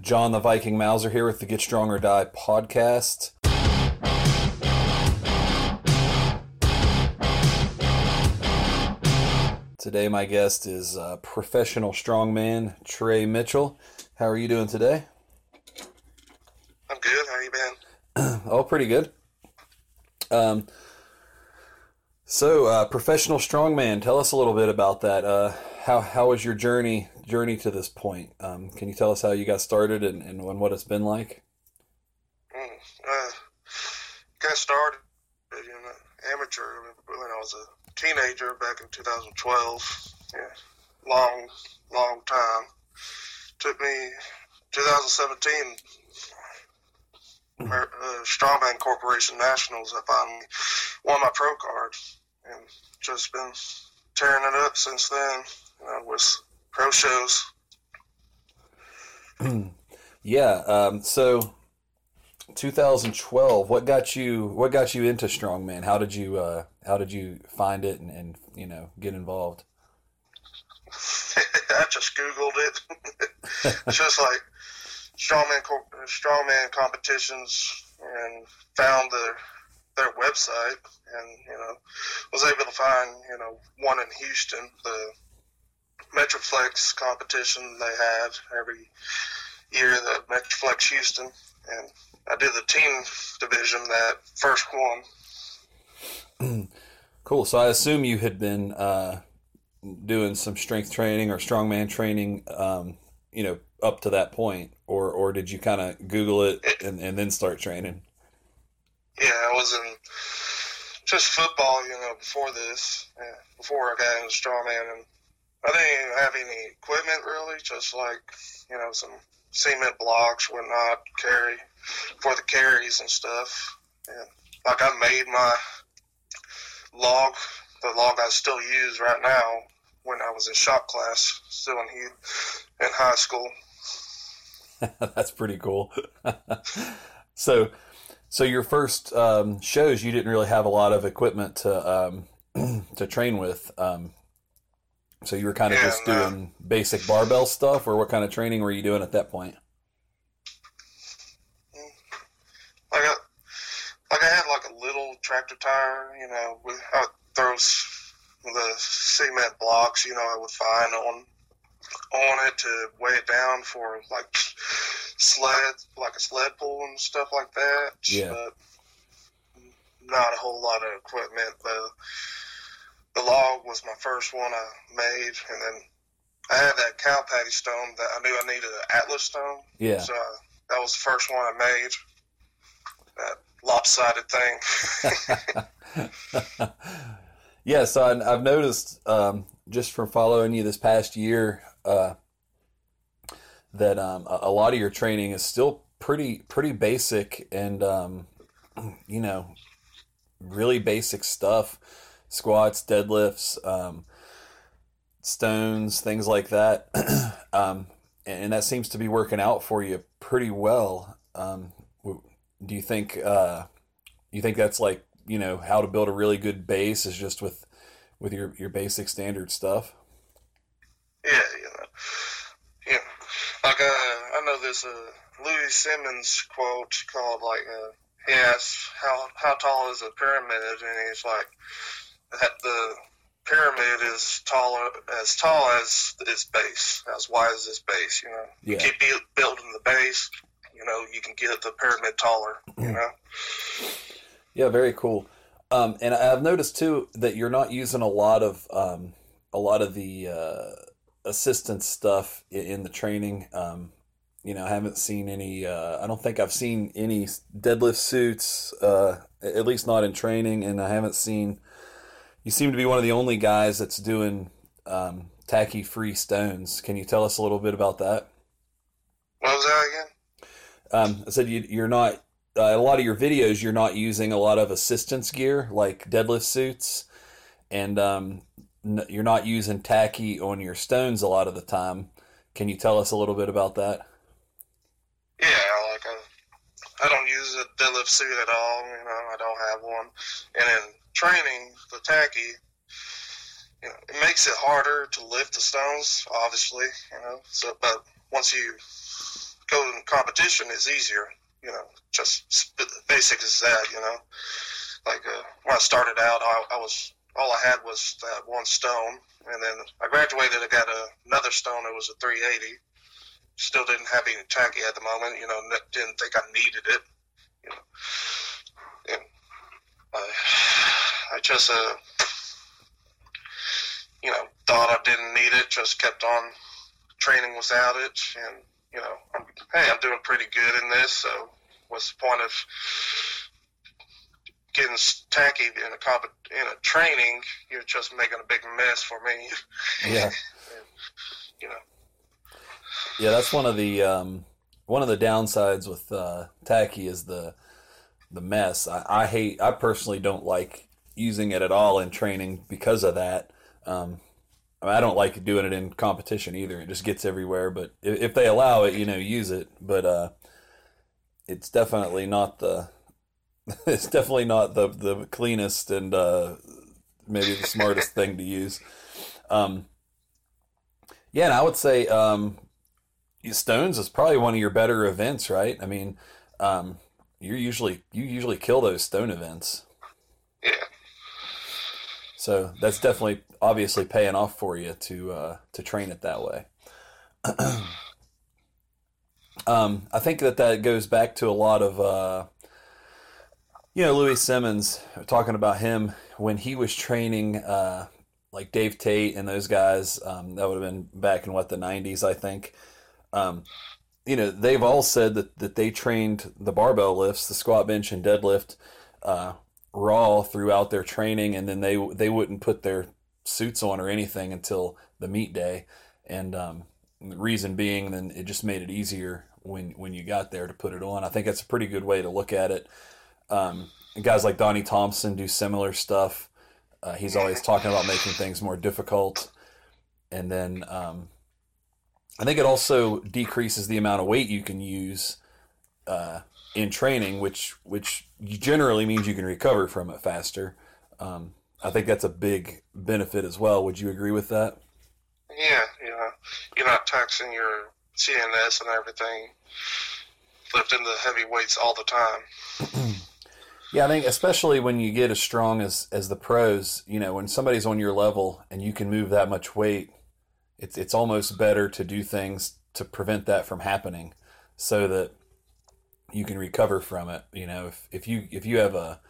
John the Viking Mauser here with the Get Strong or Die podcast. Today, my guest is uh, professional strongman Trey Mitchell. How are you doing today? I'm good. How are you been? oh, pretty good. Um, so, uh, professional strongman, tell us a little bit about that. Uh, how how was your journey journey to this point? Um, can you tell us how you got started and, and, and what it's been like? Mm, uh, got started you know, amateur when I was a teenager back in 2012. Yeah, long, long time. Took me 2017. Uh, Strongman Corporation Nationals. I finally won my pro card, and just been tearing it up since then. Know, with pro shows. yeah. Um, so, 2012. What got you? What got you into strongman? How did you? Uh, how did you find it and, and you know get involved? I just googled it. it's just like strongman strongman competitions and found their their website and you know was able to find you know one in Houston the Metroflex competition they had every year the Metroflex Houston and I did the team division that first one. cool. So I assume you had been uh, doing some strength training or strongman training, um, you know, up to that point, or or did you kind of Google it and, and then start training? Yeah, I was in just football, you know, before this, yeah, before I got into strongman, and I didn't even have any equipment really, just like you know some cement blocks, whatnot, carry for the carries and stuff. And like I made my log, the log I still use right now when I was in shop class, still in in high school. That's pretty cool. so, so your first um, shows, you didn't really have a lot of equipment to um, to train with. Um, so you were kind of yeah, just doing basic barbell stuff, or what kind of training were you doing at that point? Like I, like I had like a little tractor tire, you know, with I throws the cement blocks, you know, I would find on on it to weigh it down for like sled, like a sled pull and stuff like that. Yeah. But not a whole lot of equipment. The the log was my first one I made, and then I had that cow patty stone that I knew I needed an Atlas stone. Yeah. So uh, that was the first one I made. That lopsided thing. yeah, so I, have noticed um, just from following you this past year uh, that um, a, a, lot of your training is still pretty pretty basic and um, you know really basic stuff squats, deadlifts, um, stones, things like that. um, and that seems to be working out for you pretty well. Um, do you think uh, you think that's like you know how to build a really good base is just with with your your basic standard stuff? Yeah, you know, yeah. Like uh, I know there's a Louie Simmons quote called like uh, he asks how how tall is a pyramid, and he's like that the pyramid is taller as tall as its base, as wide as its base. You know, yeah. you keep building the base, you know, you can get the pyramid taller. You mm. know. Yeah, very cool. Um, and I've noticed too that you're not using a lot of um, a lot of the uh, assistance stuff in, in the training. Um, you know, I haven't seen any. Uh, I don't think I've seen any deadlift suits, uh, at least not in training, and I haven't seen you seem to be one of the only guys that's doing um, tacky free stones. Can you tell us a little bit about that? What was that again? Um, I said you, are not uh, a lot of your videos. You're not using a lot of assistance gear like deadlift suits, and um, n- you're not using tacky on your stones a lot of the time. Can you tell us a little bit about that? Yeah, like I, I don't use a deadlift suit at all. You know, I don't have one, and then training the tacky, you know, it makes it harder to lift the stones, obviously, you know. So, but once you go in competition it's easier. You know, just basic as that. You know, like uh, when I started out, I, I was all I had was that one stone, and then I graduated. I got a, another stone. It was a 380. Still didn't have any tacky at the moment. You know, didn't think I needed it. You know, I, I just uh, you know, thought I didn't need it. Just kept on training without it, and you know, I'm, hey, I'm doing pretty good in this. So, what's the point of getting tacky in a comp in a training, you're just making a big mess for me. Yeah. and, you know. Yeah, that's one of the um, one of the downsides with uh, tacky is the the mess. I, I, hate. I personally don't like using it at all in training because of that. Um, I, mean, I don't like doing it in competition either. It just gets everywhere. But if, if they allow it, you know, use it. But uh, it's definitely not the it's definitely not the the cleanest and uh, maybe the smartest thing to use. Um, yeah, and I would say um, Stones is probably one of your better events, right? I mean, um, you usually you usually kill those stone events. Yeah. So that's definitely obviously paying off for you to uh, to train it that way. um, I think that that goes back to a lot of uh, you know, Louie Simmons, talking about him when he was training, uh, like Dave Tate and those guys, um, that would have been back in what, the 90s, I think. Um, you know, they've all said that, that they trained the barbell lifts, the squat, bench, and deadlift uh, raw throughout their training, and then they they wouldn't put their suits on or anything until the meet day. And um, the reason being, then it just made it easier when when you got there to put it on. I think that's a pretty good way to look at it. Um, guys like Donnie Thompson do similar stuff. Uh, he's always talking about making things more difficult. And then um, I think it also decreases the amount of weight you can use uh, in training, which which generally means you can recover from it faster. Um, I think that's a big benefit as well. Would you agree with that? Yeah, yeah. You're not taxing your CNS and everything, lifting the heavy weights all the time. Yeah, I think especially when you get as strong as as the pros, you know, when somebody's on your level and you can move that much weight, it's it's almost better to do things to prevent that from happening, so that you can recover from it. You know, if if you if you have a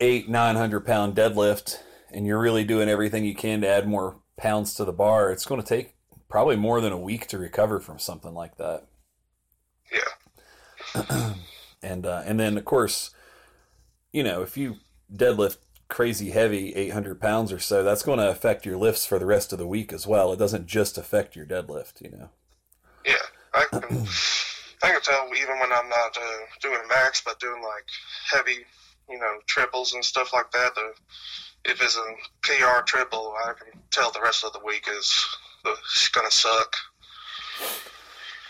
eight nine hundred pound deadlift and you're really doing everything you can to add more pounds to the bar, it's going to take probably more than a week to recover from something like that. Yeah. and uh, and then of course you know, if you deadlift crazy heavy, 800 pounds or so, that's going to affect your lifts for the rest of the week as well. It doesn't just affect your deadlift, you know. Yeah, I can, I can tell even when I'm not uh, doing max, but doing like heavy, you know, triples and stuff like that. The, if it's a PR triple, I can tell the rest of the week is going to suck.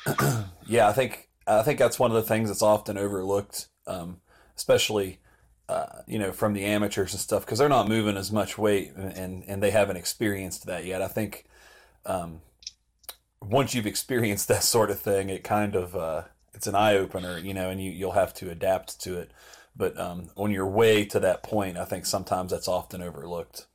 yeah, I think I think that's one of the things that's often overlooked, um, especially uh, you know, from the amateurs and stuff because they're not moving as much weight and, and they haven't experienced that yet. I think um, once you've experienced that sort of thing, it kind of uh, it's an eye opener, you know, and you you'll have to adapt to it. But um, on your way to that point, I think sometimes that's often overlooked.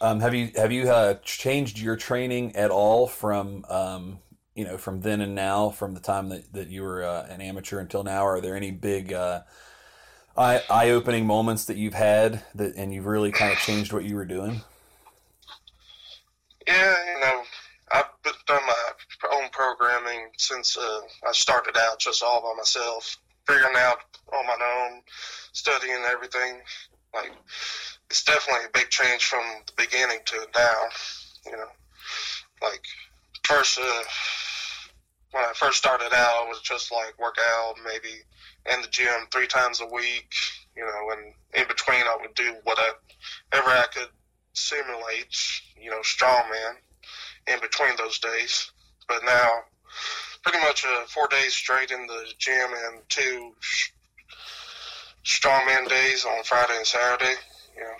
Um, have you have you uh, changed your training at all from um, you know, from then and now, from the time that, that you were uh, an amateur until now, are there any big uh, eye opening moments that you've had that and you've really kind of changed what you were doing? Yeah, you know, I've done my own programming since uh, I started out just all by myself, figuring out on my own, studying everything. Like, it's definitely a big change from the beginning to now. You know, like first uh, when I first started out, I was just like work out maybe in the gym three times a week, you know, and in between I would do whatever I could simulate, you know, strongman in between those days. But now, pretty much uh, four days straight in the gym and two strongman days on Friday and Saturday. You know,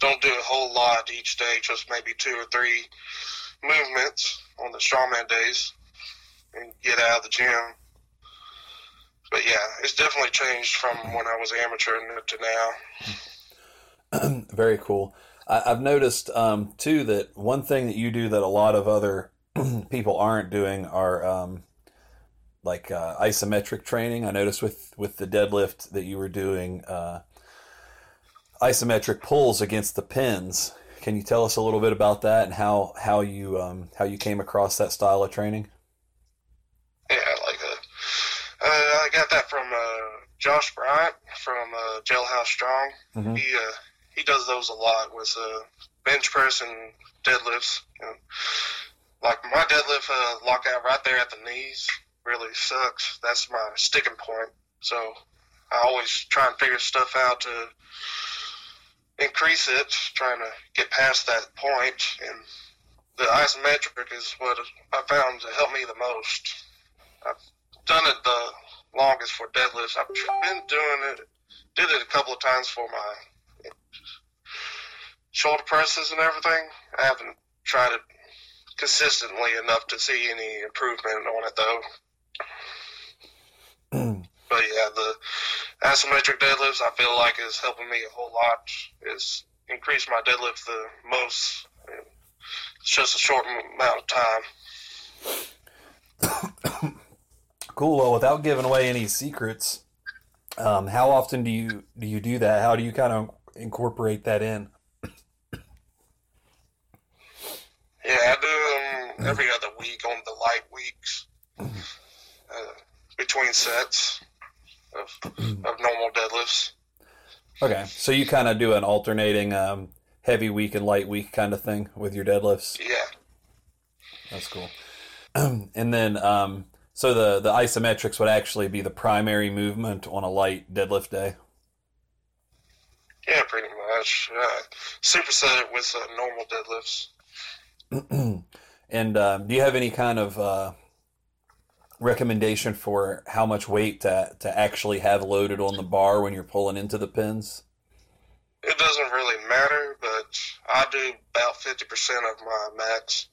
don't do a whole lot each day, just maybe two or three movements on the strongman days and get out of the gym. But yeah, it's definitely changed from when I was amateur to now. Very cool. I, have noticed um, too that one thing that you do that a lot of other people aren't doing are um, like uh, isometric training. I noticed with with the deadlift that you were doing uh, isometric pulls against the pins. Can you tell us a little bit about that and how how you um, how you came across that style of training? Yeah, like a, uh, I got that from uh, Josh Bryant from uh, Jailhouse Strong. Mm-hmm. He uh, he does those a lot with uh, bench press and deadlifts. You know, like my deadlift uh, lockout right there at the knees really sucks. That's my sticking point. So I always try and figure stuff out to increase it, trying to get past that point. And the isometric is what I found to help me the most. I've done it the longest for deadlifts. I've been doing it, did it a couple of times for my shoulder presses and everything. I haven't tried it consistently enough to see any improvement on it though. but yeah, the isometric deadlifts I feel like is helping me a whole lot. It's increased my deadlift the most. It's just a short amount of time. cool. Well, without giving away any secrets, um, how often do you do you do that? How do you kind of incorporate that in? Yeah, I do them every other week on the light weeks, uh, between sets of, of normal deadlifts. Okay, so you kind of do an alternating um, heavy week and light week kind of thing with your deadlifts. Yeah, that's cool. and then, um, so the the isometrics would actually be the primary movement on a light deadlift day. Yeah, pretty much. Uh, superset it with uh, normal deadlifts. and um, do you have any kind of uh, recommendation for how much weight to, to actually have loaded on the bar when you're pulling into the pins? It doesn't really matter, but I do about 50% of my max.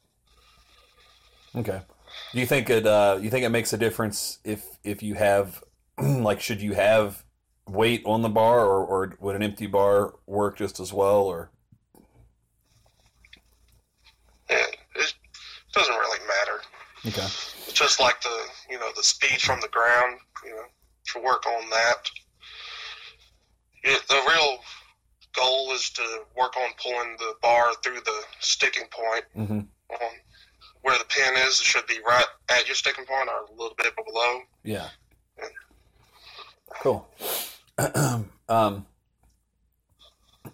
Okay. Do you think it uh, you think it makes a difference if if you have like should you have weight on the bar or, or would an empty bar work just as well or yeah, it doesn't really matter. Okay just like the you know the speed from the ground, you know, to work on that. It, the real goal is to work on pulling the bar through the sticking point. Mm-hmm. On where the pin is, it should be right at your sticking point or a little bit below. Yeah. yeah. Cool. um,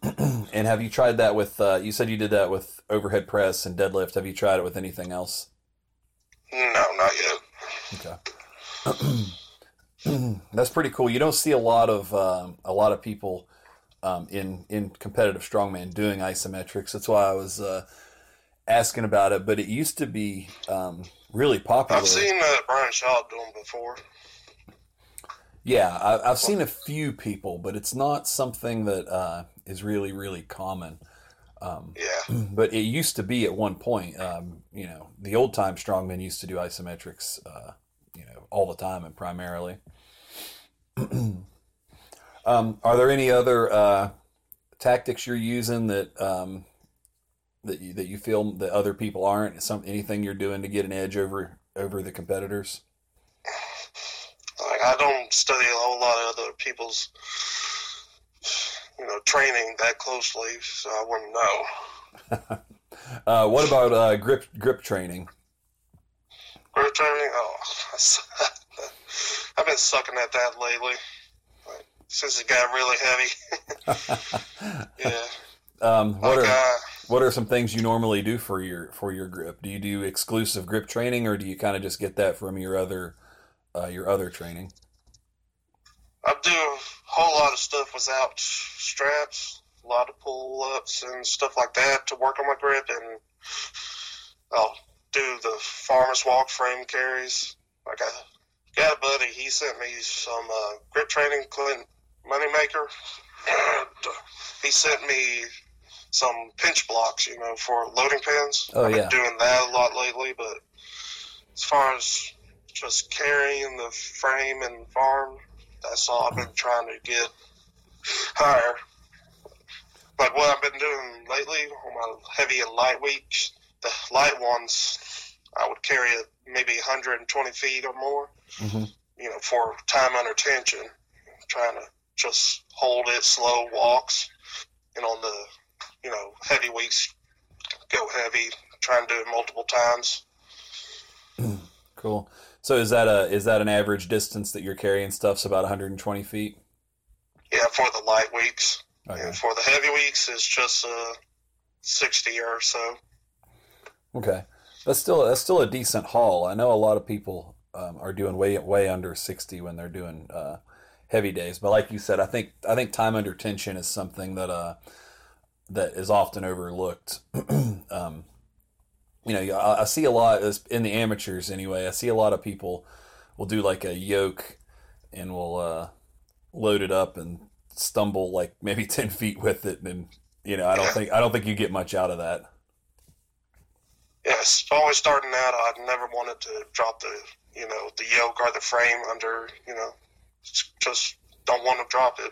and have you tried that with? Uh, you said you did that with overhead press and deadlift. Have you tried it with anything else? No, not yet. Okay. That's pretty cool. You don't see a lot of um, a lot of people um, in in competitive strongman doing isometrics. That's why I was uh, asking about it. But it used to be um, really popular. I've seen uh, Brian Shaw do them before. Yeah, I, have seen a few people, but it's not something that uh, is really really common. Um, yeah. But it used to be at one point, um, you know, the old time strongmen used to do isometrics, uh, you know, all the time and primarily. um, are there any other uh, tactics you're using that um, that you, that you feel that other people aren't? Some anything you're doing to get an edge over over the competitors? Like I don't study a whole lot of other people's you know training that closely, so I wouldn't know. uh, what about uh, grip grip training? Grip training? Oh, I've been sucking at that lately. Like, since it got really heavy. yeah. Um, what are what are some things you normally do for your for your grip? Do you do exclusive grip training, or do you kind of just get that from your other uh, your other training? I do a whole lot of stuff without straps, a lot of pull ups and stuff like that to work on my grip, and I'll do the farmer's walk frame carries. Like I got a buddy, he sent me some uh, grip training, Clint Moneymaker. And he sent me some pinch blocks, you know, for loading pins. Oh, I've been yeah. doing that a lot lately, but as far as just carrying the frame and farm, that's all I've been trying to get higher. Like what I've been doing lately on my heavy and light weeks, the light ones, I would carry maybe 120 feet or more, hmm you know, for time under tension, trying to just hold it slow walks, and on the, you know, heavy weeks, go heavy, try and do it multiple times. Cool. So is that a is that an average distance that you're carrying stuff's about 120 feet? Yeah, for the light weeks. Okay. And for the heavy weeks, it's just uh, 60 or so. Okay. That's still that's still a decent haul. I know a lot of people um, are doing way way under 60 when they're doing uh, heavy days, but like you said, I think I think time under tension is something that uh that is often overlooked. um, you know, I, I see a lot in the amateurs anyway. I see a lot of people will do like a yoke and will uh, load it up and stumble like maybe 10 feet with it, and you know, I don't think I don't think you get much out of that. Yes, always starting out, I never wanted to drop the, you know, the yoke or the frame under, you know, just don't want to drop it.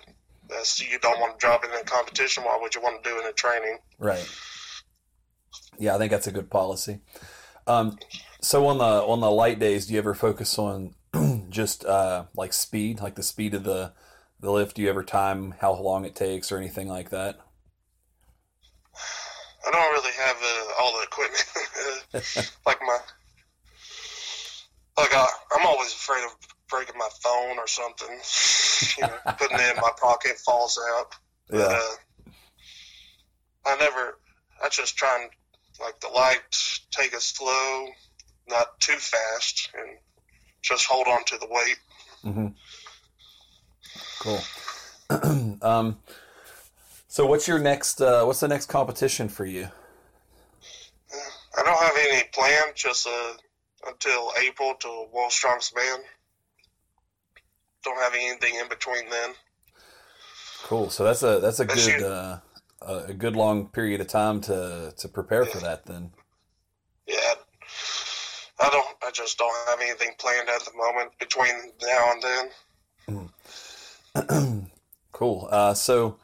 That's you don't want to drop it in a competition. Why would you want to do it in a training? Right. Yeah, I think that's a good policy. Um, so on the on the light days, do you ever focus on just uh, like speed, like the speed of the the lift? Do you ever time how long it takes or anything like that? I don't really have uh, all the equipment. like my, like I, I'm always afraid of breaking my phone or something. you know, putting it in my pocket falls out. But, Yeah. uh, I never. I just try and like the light, take it slow, not too fast, and just hold on to the weight. hmm Cool. um, so what's your next? Uh, what's the next competition for you? I don't have any plan, just uh, until April to World Strongest Man. Don't have anything in between then. Cool. So that's a that's a good uh, a a good long period of time to to prepare for that. Then. Yeah, I don't. I just don't have anything planned at the moment between now and then. cool. Uh, so,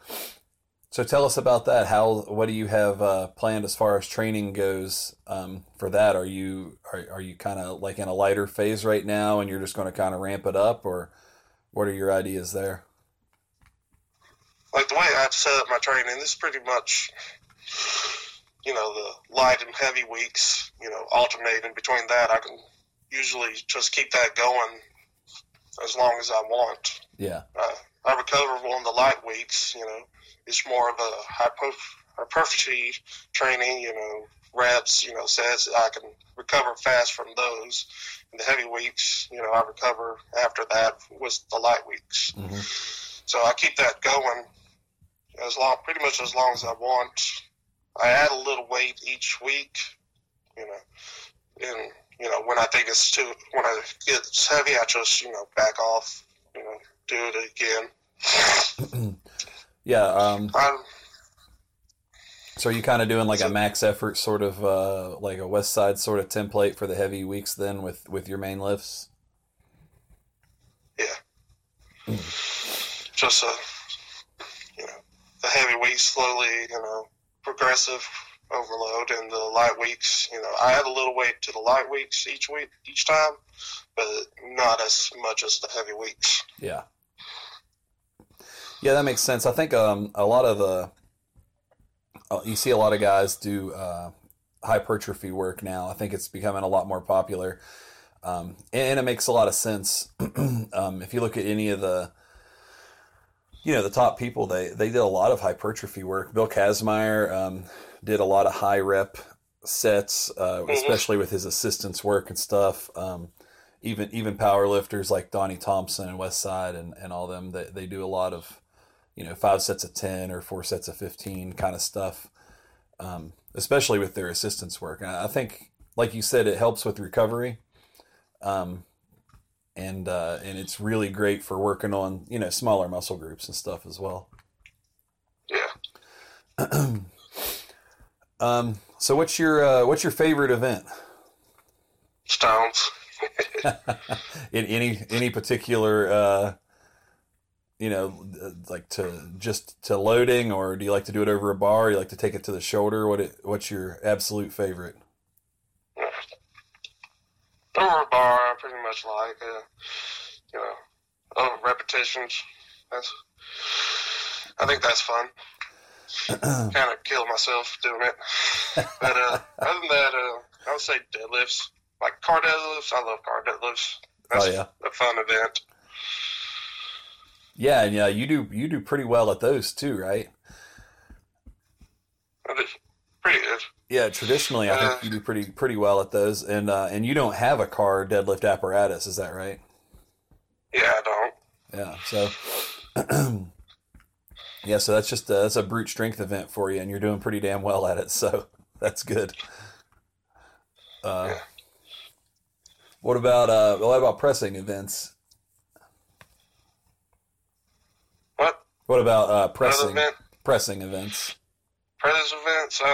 so tell us about that. How? What do you have uh, planned as far as training goes um, for that? Are you are, are you kind of like in a lighter phase right now, and you're just going to kind of ramp it up, or what are your ideas there? Like the way I've set up my training, this is pretty much, you know, the light and heavy weeks. You know, alternating between that, I can usually just keep that going as long as I want. Yeah. uh, I recover on the light weeks. You know, it's more of a hypo- hypertrophy training. You know, reps. You know, sets. I can recover fast from those. In the heavy weeks, you know, I recover after that with the light weeks. hmm So I keep that going as long, pretty much as long as I want. I add a little weight each week. You know, and you know when I think it's too when I get heavy, I just you know back off. You know, do it again. Yeah. Um, I'm, so are you kind of doing like a max effort sort of uh, like a Westside sort of template for the heavy weeks then with with your main lifts? Yeah. just a the heavy weeks slowly you know progressive overload and the light weeks you know I add a little weight to the light weeks each week each time but not as much as the heavy weeks Yeah. Yeah, that makes sense. I think um, a lot of the uh, you see a lot of guys do uh, hypertrophy work now. I think it's becoming a lot more popular, um, and, and it makes a lot of sense. um, if you look at any of the you know the top people, they they did a lot of hypertrophy work. Bill Kazmaier um, did a lot of high rep sets, uh, especially with his assistance work and stuff. Um, even even power lifters like Donnie Thompson and Westside and, and all them they, they do a lot of you know five sets of 10 or four sets of 15 kind of stuff um, especially with their assistance work and I think like you said it helps with recovery um, and uh, and it's really great for working on you know smaller muscle groups and stuff as well yeah Um, so what's your uh, what's your favorite event? Stones. In any any particular uh, you know, like to just to loading, or do you like to do it over a bar? You like to take it to the shoulder? What it, what's your absolute favorite? Over a bar, I pretty much like. Uh, you know, oh, repetitions. That's. I think that's fun. kind of kill myself doing it. But uh, other than that, uh, I would say deadlifts. Like car deadlifts, I love car deadlifts. That's Oh, yeah. a fun event. Yeah, and yeah, you do you do pretty well at those too, right? Pretty good. Yeah, traditionally, I think you do pretty pretty well at those, and uh, and you don't have a car deadlift apparatus, is that right? Yeah, I don't. Yeah, so yeah, so that's just a, that's a brute strength event for you, and you're doing pretty damn well at it, so that's good. Uh, Yeah. what about uh, what about pressing events? What? What about uh, pressing event? pressing events? Predators events, uh,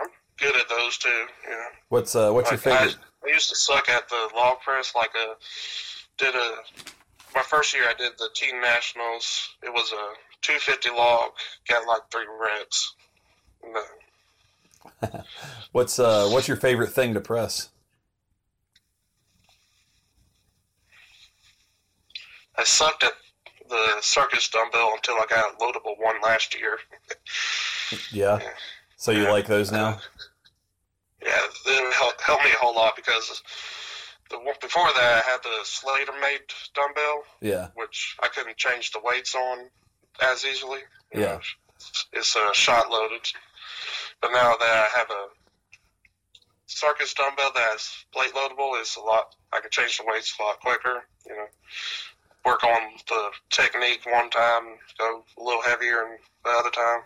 I'm good at those too. Know, What's uh, what's your favorite? I, I used to suck at the log press. Like a did a my first year I did the teen nationals. It was a 250 log. Got like three reps. Uh, What's uh, what's your favorite thing to press? I sucked at the circus dumbbell until I got a loadable one last year. Yeah. So you like those now? Yeah, it helped, helped me a whole lot because the one before that I had the Slater made dumbbell. Yeah. which I couldn't change the weights on as easily. You Yeah. know, it's uh, shot loaded. But now that I have a circus dumbbell that's plate loadable, it's a lot. I can change the weights a lot quicker. You know, work on the technique one time, go a little heavier, and the other time.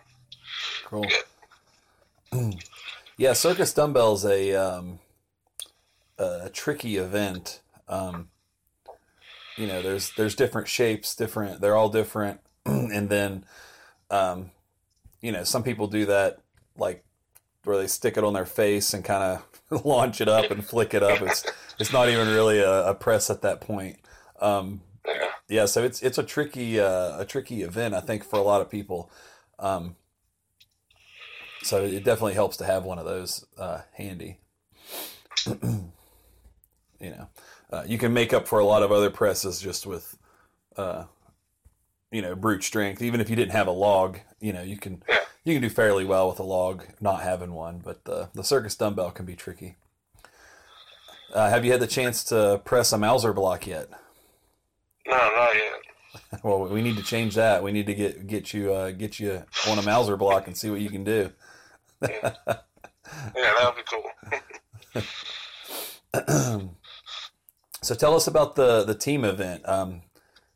Cool. Yeah. Yeah, circus dumbbell's a um, a tricky event. Um, you know, there's there's different shapes, different. They're all different, and then, um, you know, some people do that like where they stick it on their face and kind of launch it up and flick it up. It's it's not even really a, a press at that point. Um, Yeah. Yeah, so it's it's a tricky uh, a tricky event, I think, for a lot of people. Um, so it definitely helps to have one of those uh, handy. you know, uh, you can make up for a lot of other presses just with, uh, you know, brute strength. Even if you didn't have a log, you know, you can Yeah. you can do fairly well with a log, not having one. But the the circus dumbbell can be tricky. Uh, have you had the chance to press a Mauser block yet? No, not yet. Well, we need to change that. We need to get get you uh, get you on a Mauser block and see what you can do. Yeah, that would be cool. so tell us about the the team event. Um,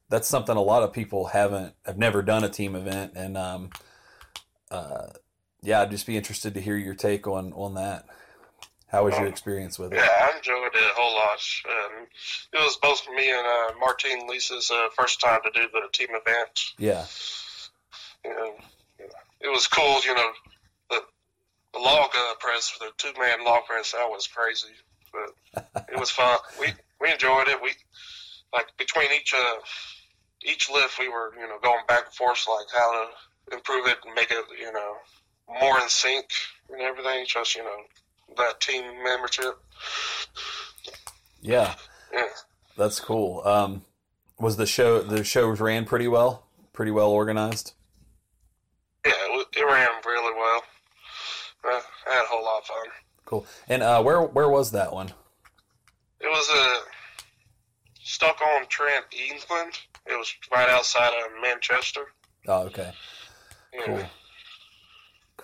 that's something a lot of people haven't have never done a team event, and um, uh, yeah, I'd just be interested to hear your take on on that. How was your experience with it? Yeah, I enjoyed it a whole lot. Um, it was both me and uh, Martins Licis uh, first time to do the team event. Yeah, You know, it was cool. You know, the, the log uh, press, the two man log press, that was crazy, but it was fun. We we enjoyed it. We like between each uh, each lift, we were you know going back and forth like how to improve it and make it you know more in sync and everything. Just you know that team membership. yeah, Yeah. that's cool. Um, was the show the shows ran pretty well, pretty well organized? Yeah, it, it ran really well. Uh, I had a whole lot of fun. Cool. And uh, where where was that one? It was uh, Stoke-on-Trent, England. It was right outside of Manchester. Oh, okay. Yeah. Cool.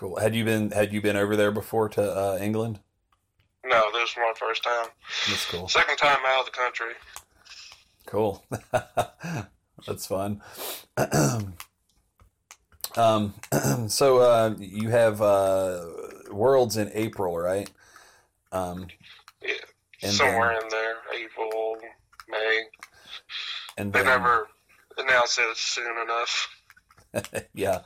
Cool. Had you been had you been over there before to uh, England? No, this was my first time. That's cool. Second time out of the country. Cool. That's fun. um, so uh, you have uh, Worlds in April, right? Um, Yeah, somewhere in there, April, May. and They then, never announced it soon enough. yeah.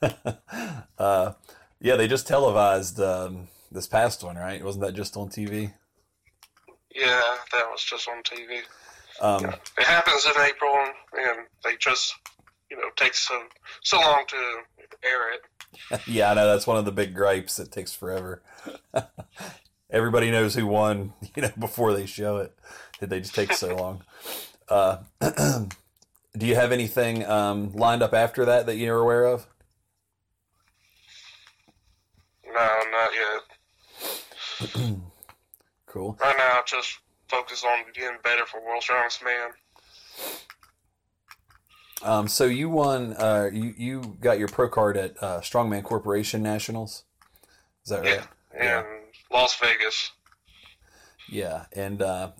uh, Yeah, they just televised um, this past one, right? Wasn't that just on TV? Yeah, that was just on TV. Um, It happens in April, and they just, you know, take so so long to air it. yeah, I know that's one of the big gripes. It takes forever. Everybody knows who won, you know, before they show it. Did they just take so long. Uh, do you have anything um, lined up after that that you're aware of? No, not yet. Cool. Right now, just focus on getting better for World Strongest Man. Um, so you won. Uh, you you got your pro card at uh, Strongman Corporation Nationals. Is that right? Yeah. in Las Vegas. Yeah. And uh,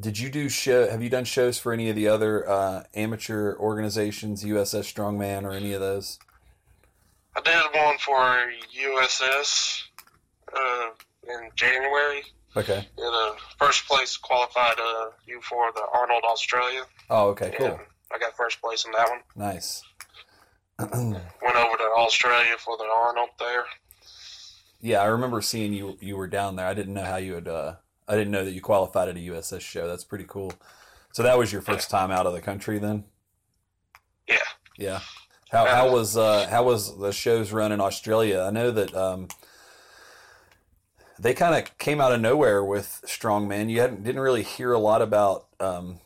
did you do show? Have you done shows for any of the other uh, amateur organizations, USS Strongman, or any of those? I did one for USS uh, in January. Okay. In uh, first place qualified uh, you for the Arnold Australia. Oh, okay. Cool. And I got first place in that one. Nice. Went over to Australia for the Arnold there. Yeah, I remember seeing you. You were down there. I didn't know how you had. Uh, I didn't know that you qualified at a USS show. That's pretty cool. So that was your first time out of the country, then. Yeah. Yeah. How how was uh, how was the shows run in Australia? I know that um, they kind of came out of nowhere with Strongman. You hadn't didn't really hear a lot about um,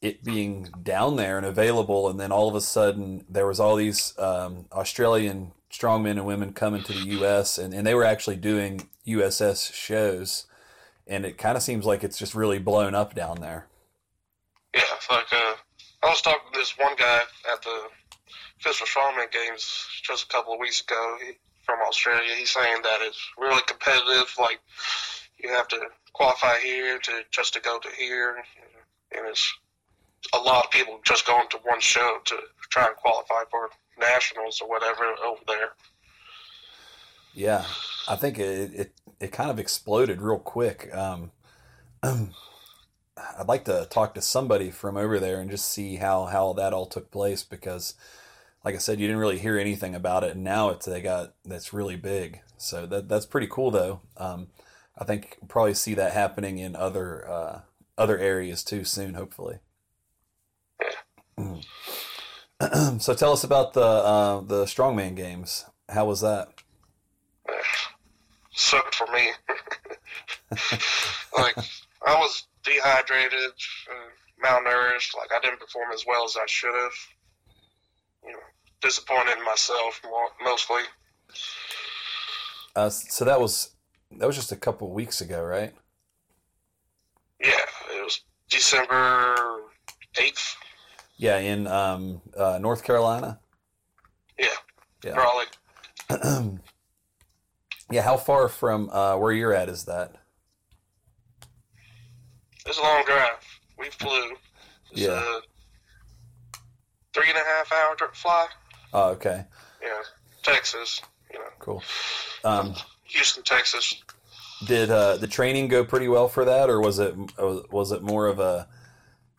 it being down there and available, and then all of a sudden there was all these um, Australian strongmen and women coming to the U.S. and, and they were actually doing USS shows, and it kind of seems like it's just really blown up down there. Yeah, like uh, I was talking to this one guy at the Official Strongman games just a couple of weeks ago he, from Australia. He's saying that it's really competitive. Like you have to qualify here to just to go to here, and it's a lot of people just going to one show to try and qualify for nationals or whatever over there. Yeah, I think it it, it kind of exploded real quick. Um, I'd like to talk to somebody from over there and just see how how that all took place because, like I said, you didn't really hear anything about it, and now it's they got that's really big. So that that's pretty cool though. Um, I think we'll probably see that happening in other uh, other areas too soon, hopefully. so tell us about the uh, the strongman games. How was that? Sucked for me. like I was dehydrated, uh, malnourished. Like I didn't perform as well as I should have. Disappointed in myself more, mostly. Uh, so that was that was just a couple weeks ago, right? Yeah, it was December eighth. Yeah, in um, uh, North Carolina. Yeah, Yeah. Raleigh. yeah. How far from uh, where you're at is that? It's a long drive. We flew. It's Yeah. a three and a half hour fly. Oh, okay, Yeah, Texas. You know, cool. Um, Houston, Texas. did uh, the training go pretty well for that, or was it was it more of a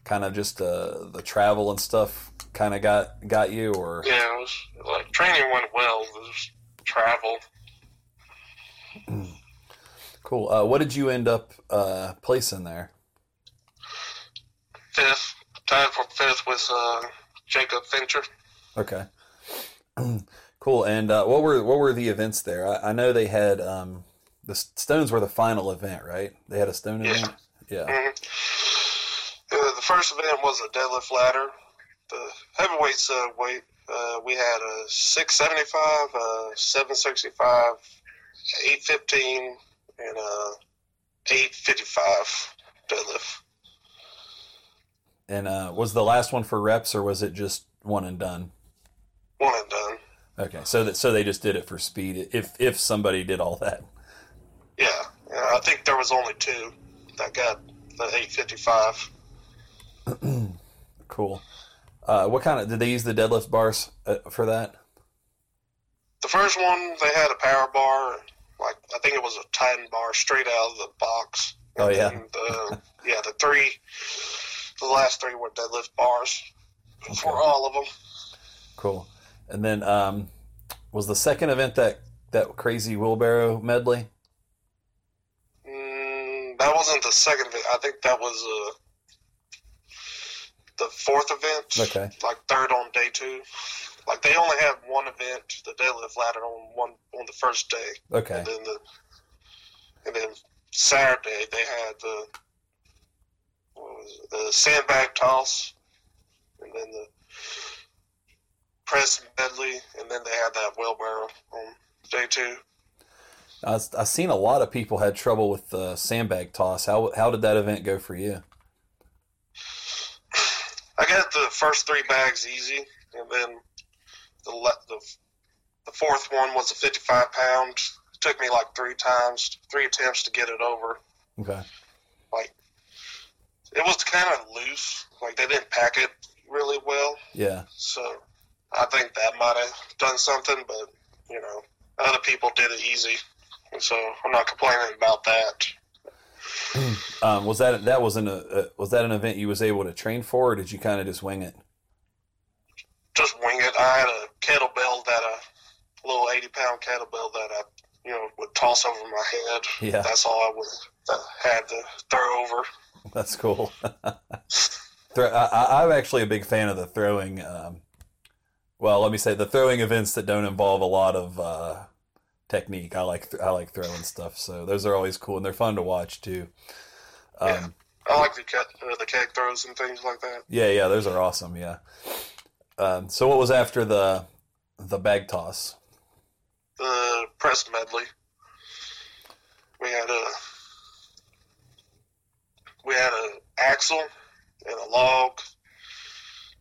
kind of just uh, the travel and stuff kind of got got you, or Yeah, it was like training went well. It was travel. cool? Uh, what did you end up uh, placing there? Fifth, tied for fifth with uh, Jacob Fincher. Okay. cool. And uh, what were what were the events there? I, I know they had um, the Stones were the final event, right? They had a Stone Yeah. event. Yeah. hmm Uh, the first event was a deadlift ladder. The heavyweights uh, weight uh, we had a six seventy five, uh, seven sixty five, eight fifteen, and a eight fifty five deadlift. And uh, was the last one for reps, or was it just one and done? One and done. Okay, so that so they just did it for speed. If if somebody did all that, Yeah, yeah. I think there was only two that got the eight fifty five. cool. Uh, what kind of did they use the deadlift bars uh, for that? The first one they had a power bar, like I think it was a Titan bar straight out of the box. Oh, yeah. The, yeah, the three, the last three were deadlift bars for all of them. Cool. And then um, was the second event that that crazy wheelbarrow medley? Mm, that wasn't the second event. I think that was uh, the fourth event. Okay. Like third on day two. Like they only had one event, the deadlift ladder, on one on the first day, Okay. and then the and then Saturday they had the what was it, the sandbag toss, and then the press medley, and then they had that wheelbarrow on day two. I I've seen a lot of people had trouble with the sandbag toss. How how did that event go for you? I got the first three bags easy, and then the the, the fourth one was a 55 pound. It took me like three times, three attempts to get it over. Okay. Like it was kind of loose, like they didn't pack it really well. Yeah. So I think that might have done something, but you know, other people did it easy, and so I'm not complaining about that. Um, was that that wasn't a, was that an event you was able to train for, or did you kind of just wing it? just wing it. I had a kettlebell that a little eighty pound kettlebell that I you know would toss over my head. Yeah. That's all I would uh, had to throw over. That's cool. I, I- I'm actually a big fan of the throwing. Um, well, let me say the throwing events that don't involve a lot of uh, technique. I like I like throwing stuff, so those are always cool and they're fun to watch too. Um, Yeah. I like the ket, uh, the keg throws and things like that. yeah, yeah, those are awesome. Yeah. Um, so what was after the the bag toss? The press medley. We had a we had a axle and a log,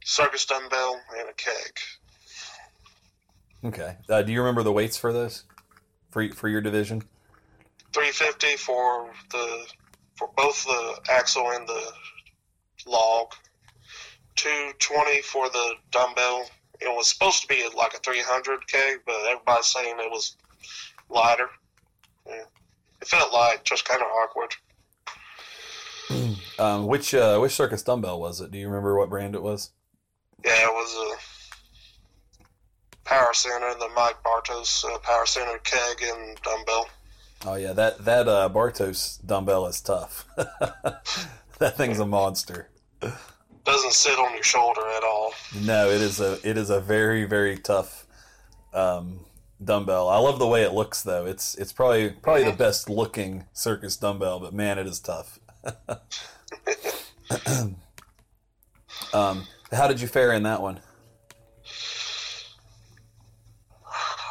circus dumbbell, and a keg. Okay. Uh, do you remember the weights for this? for for your division? 350 for the for both the axle and the log 220 for the dumbbell it was supposed to be like a 300k but everybody's saying it was lighter yeah. it felt light just kind of awkward Um, which uh, which circus dumbbell was it? Do you remember what brand it was? yeah it was a power center the mike bartos uh, power center keg and dumbbell Oh yeah, that that uh, Bartos dumbbell is tough. that thing's a monster. doesn't sit on your shoulder at all No, it is a it is a very very tough um, dumbbell. I love the way it looks though. It's it's probably probably the best looking circus dumbbell, but man, it is tough. um, how did you fare in that one?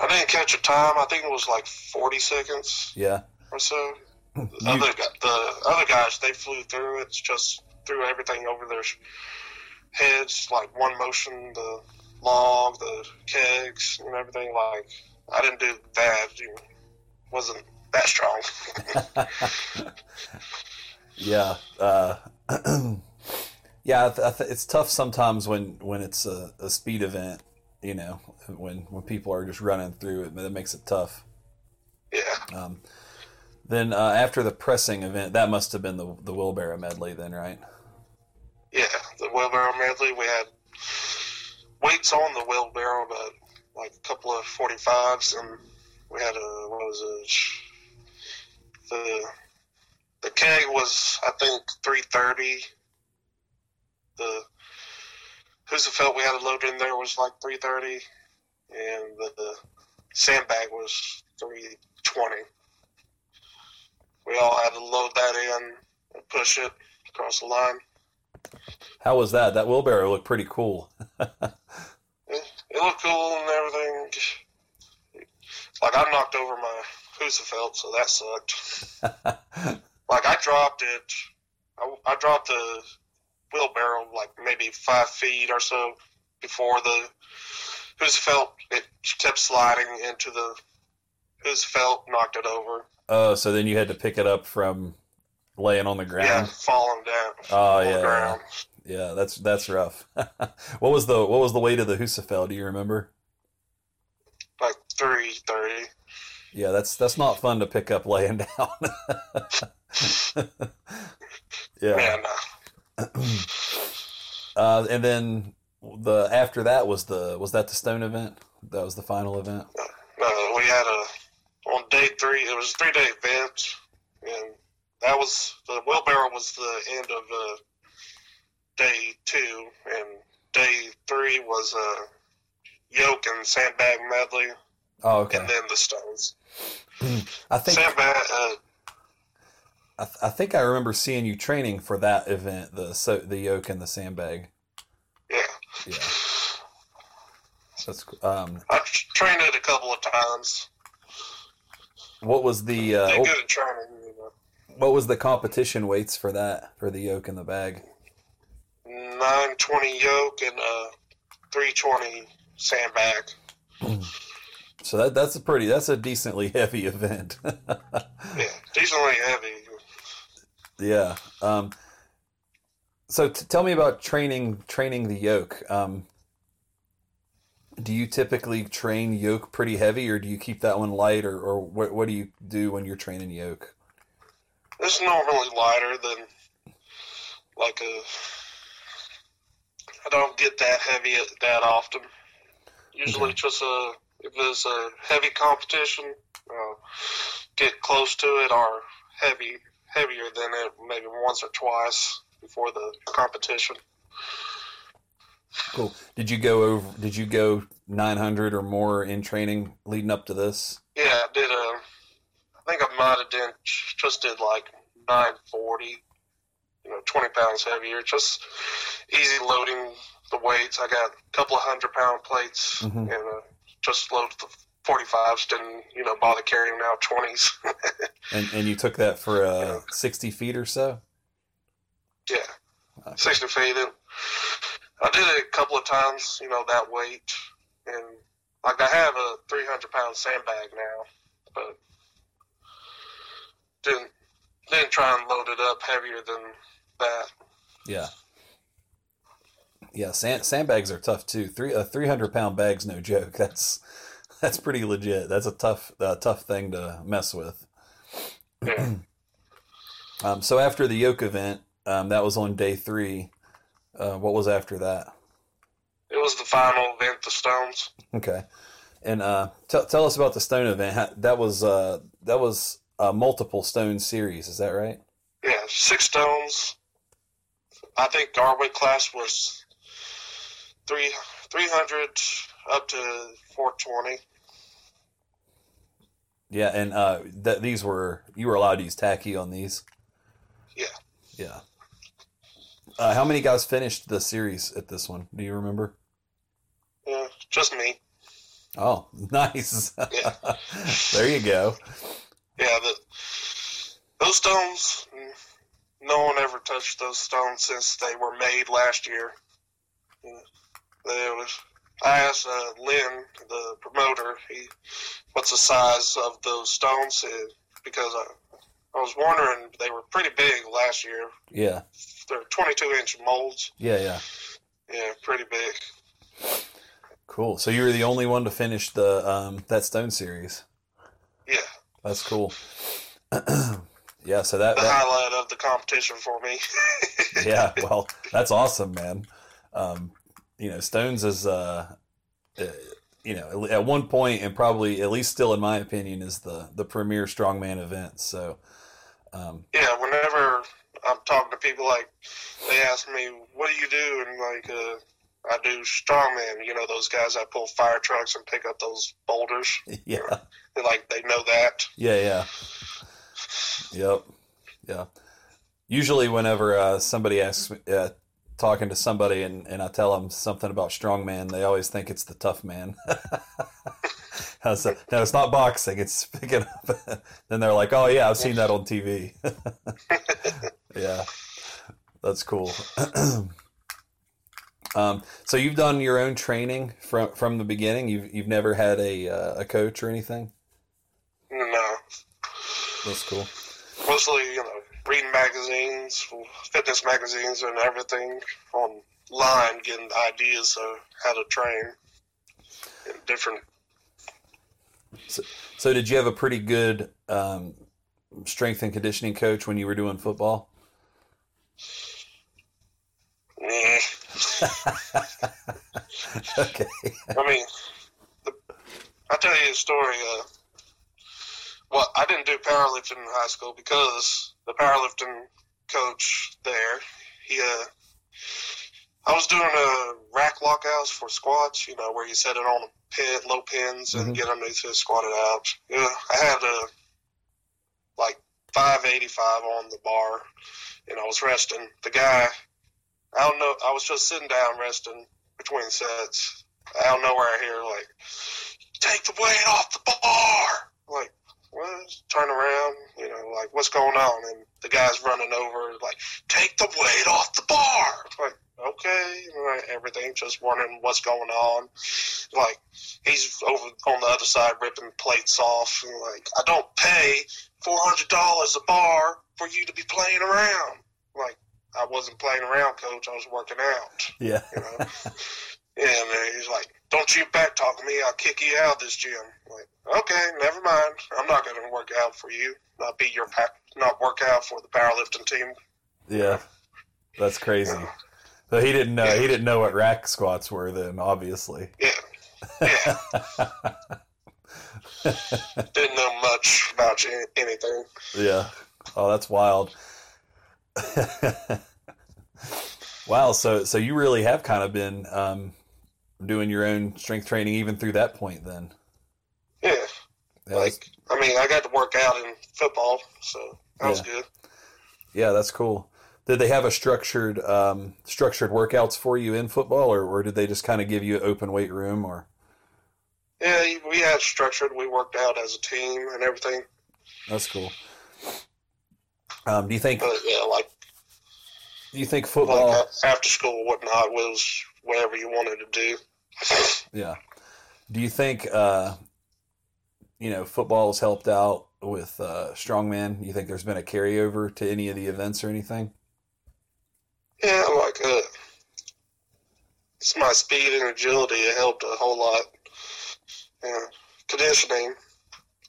I didn't catch a time. I think it was like 40 seconds Yeah, or so. The You- other the other guys they flew through. It's just threw everything over their heads, like one motion. The log, the kegs, and everything. Like I didn't do that. It wasn't that strong. yeah, uh, yeah. I th- I th- it's tough sometimes when when it's a, a speed event. You know, when when people are just running through it, that makes it tough. yeah, Um, then uh, after the pressing event, that must have been the the wheelbarrow medley, then, right? yeah. The wheelbarrow medley. We had weights on the wheelbarrow, but like a couple of 45s, and we had a what was it? The the keg was I think 330. The Husafell we had a load in there was like 330, and the, the sandbag was 320. We all had to load that in and push it across the line. How was that? That wheelbarrow looked pretty cool. It, it looked cool and everything. Like I knocked over my Husafell, so that sucked. Like I dropped it. I, I dropped the wheelbarrow like maybe five feet or so before the Husafell. It kept sliding into the Husafell, knocked it over. oh, so then you had to pick it up from laying on the ground. Yeah, falling down Oh yeah, the yeah, ground. yeah. That's that's rough. what was the what was the weight of the Husafell? Do you remember? Like three thirty. Yeah, that's that's not fun to pick up laying down. yeah. Man, uh, Uh, and then the after that was the was that the stone event? That was the final event. uh, we had a on day three, it was a three day event, and that was the wheelbarrow was the end of uh, day two, and day three was a uh, yoke and sandbag medley. Oh, okay. And then the stones. I think sandbag. Uh, I, th- I think I remember seeing you training for that event, the so the yoke and the sandbag. Yeah. Yeah. That's um. I've trained it a couple of times. What was the uh, They're good at training. You know. what was the competition weights for that for the yoke and the bag? Nine twenty yoke and uh, three twenty sandbag. So that that's a pretty that's a decently heavy event. yeah, decently heavy. Yeah. Um, so t- tell me about training training the yoke. Um, do you typically train yoke pretty heavy, or do you keep that one light, or, or what what do you do when you're training yoke? It's normally lighter than like a. I don't get that heavy that often. Usually, Okay. just a if it's a heavy competition, uh, get close to it or heavy heavier than it maybe once or twice before the competition. Cool. Did you go over? Did you go 900 or more in training leading up to this? Yeah, I did a. I think I might have done just did like 940. You know, 20 pounds heavier. Just easy loading the weights. I got a couple of hundred pound plates Mhm. and uh, just loaded the 45s. Didn't you know bother carrying now 20s. And and you took that for uh, 60 feet or so. yeah, Okay. 60 feet. And I did it a couple of times. You know that weight and like I have a 300 pound sandbag now, but didn't didn't try and load it up heavier than that. Yeah. Yeah, sand, sandbags are tough too. Three a three hundred pound bag's no joke. That's that's pretty legit. That's a tough uh, tough thing to mess with. Yeah. Um, so after the yoke event, um, that was on day three. Uh, what was after that? It was the final event, the Stones. Okay, and uh, tell tell us about the stone event. That was uh, that was a multiple stone series. Is that right? Yeah, six Stones. I think our weight class was three three hundred up to four twenty. Yeah, and uh, that these were you were allowed to use tacky on these. Yeah. Yeah. Uh, how many guys finished the series at this one? Do you remember? Yeah, just me. Oh, nice. Yeah. there you go. Yeah, the those stones. mm, No one ever touched those stones since they were made last year. Yeah, They was. I asked uh, Lynn, the promoter, he, what's the size of those stones? Because I, I was wondering, they were pretty big last year. Yeah. They're 22 inch molds. Yeah, yeah. Yeah, pretty big. Cool. So you were the only one to finish the um, that stone series. Yeah, That's cool. yeah. So that, the that highlight of the competition for me. yeah. Well, that's awesome, man. Um, you know, Stones is uh, uh, you know at one point and probably at least still in my opinion is the the premier strongman event. So um, yeah, whenever I'm talking to people, like they ask me, "What do you do?" and like, uh, I do strongman. You know, those guys that pull fire trucks and pick up those boulders. yeah. And like they know that. Yeah, yeah. Yep. Yeah. Usually, whenever uh, somebody asks me, uh, talking to somebody and, and I tell them something about strongman, they always think it's the tough man. No, it's not boxing, it's picking up. then they're like, oh, yeah, I've seen that on TV. yeah. That's cool. um, so you've done your own training from from the beginning. You've you've never had a uh, a coach or anything. No, That's cool. mostly you know reading magazines, fitness magazines, and everything online, getting ideas of how to train. And different. So, did you have a pretty good um, strength and conditioning coach when you were doing football? Eh. okay. I mean, the, I'll tell you a story. Uh, well, I didn't do powerlifting in high school because the powerlifting coach there, he, uh, I was doing a rack lockouts for squats, you know, where you set it on a pin, low pins and Mhm. get underneath it, squat it out. Yeah, I had a like 585 on the bar, and I was resting. The guy, I don't know, I was just sitting down resting between sets. Out of nowhere, I hear like, "Take the weight off the bar!" Like, what? Turn around, you know, like, what's going on? And the guy's running over, like, "Take the weight off the bar!" Like, okay, like, everything, just wondering what's going on. Like, he's over on the other side ripping plates off, and like, I don't pay four hundred dollars a bar for you to be playing around. Like, I wasn't playing around, coach. I was working out. Yeah. You know. and uh, he's like, "Don't you back talk me? I'll kick you out of this gym." I'm like, okay, never mind. I'm not going to work out for you. Not be your pa- not work out for the powerlifting team. Yeah. That's crazy. So he didn't know he didn't know what rack squats were then, obviously. Yeah, yeah. Didn't know much about anything. Yeah. Oh, that's wild. wow. So, so you really have kind of been um, doing your own strength training even through that point, then. Yeah, Yeah, like I mean, I got to work out in football, so that was good. yeah, that's cool. Did they have a structured um, structured workouts for you in football, or, or did they just kind of give you an open weight room? Or Yeah, we had structured. We worked out as a team and everything. that's cool. Um, do you think But yeah, like do you think football? a- after school, whatnot was whatever you wanted to do. Yeah. Do you think uh, you know football has helped out with uh, strongman? You think there's been a carryover to any of the events or anything? Yeah, like uh, it's my speed and agility. It helped a whole lot. Yeah, conditioning.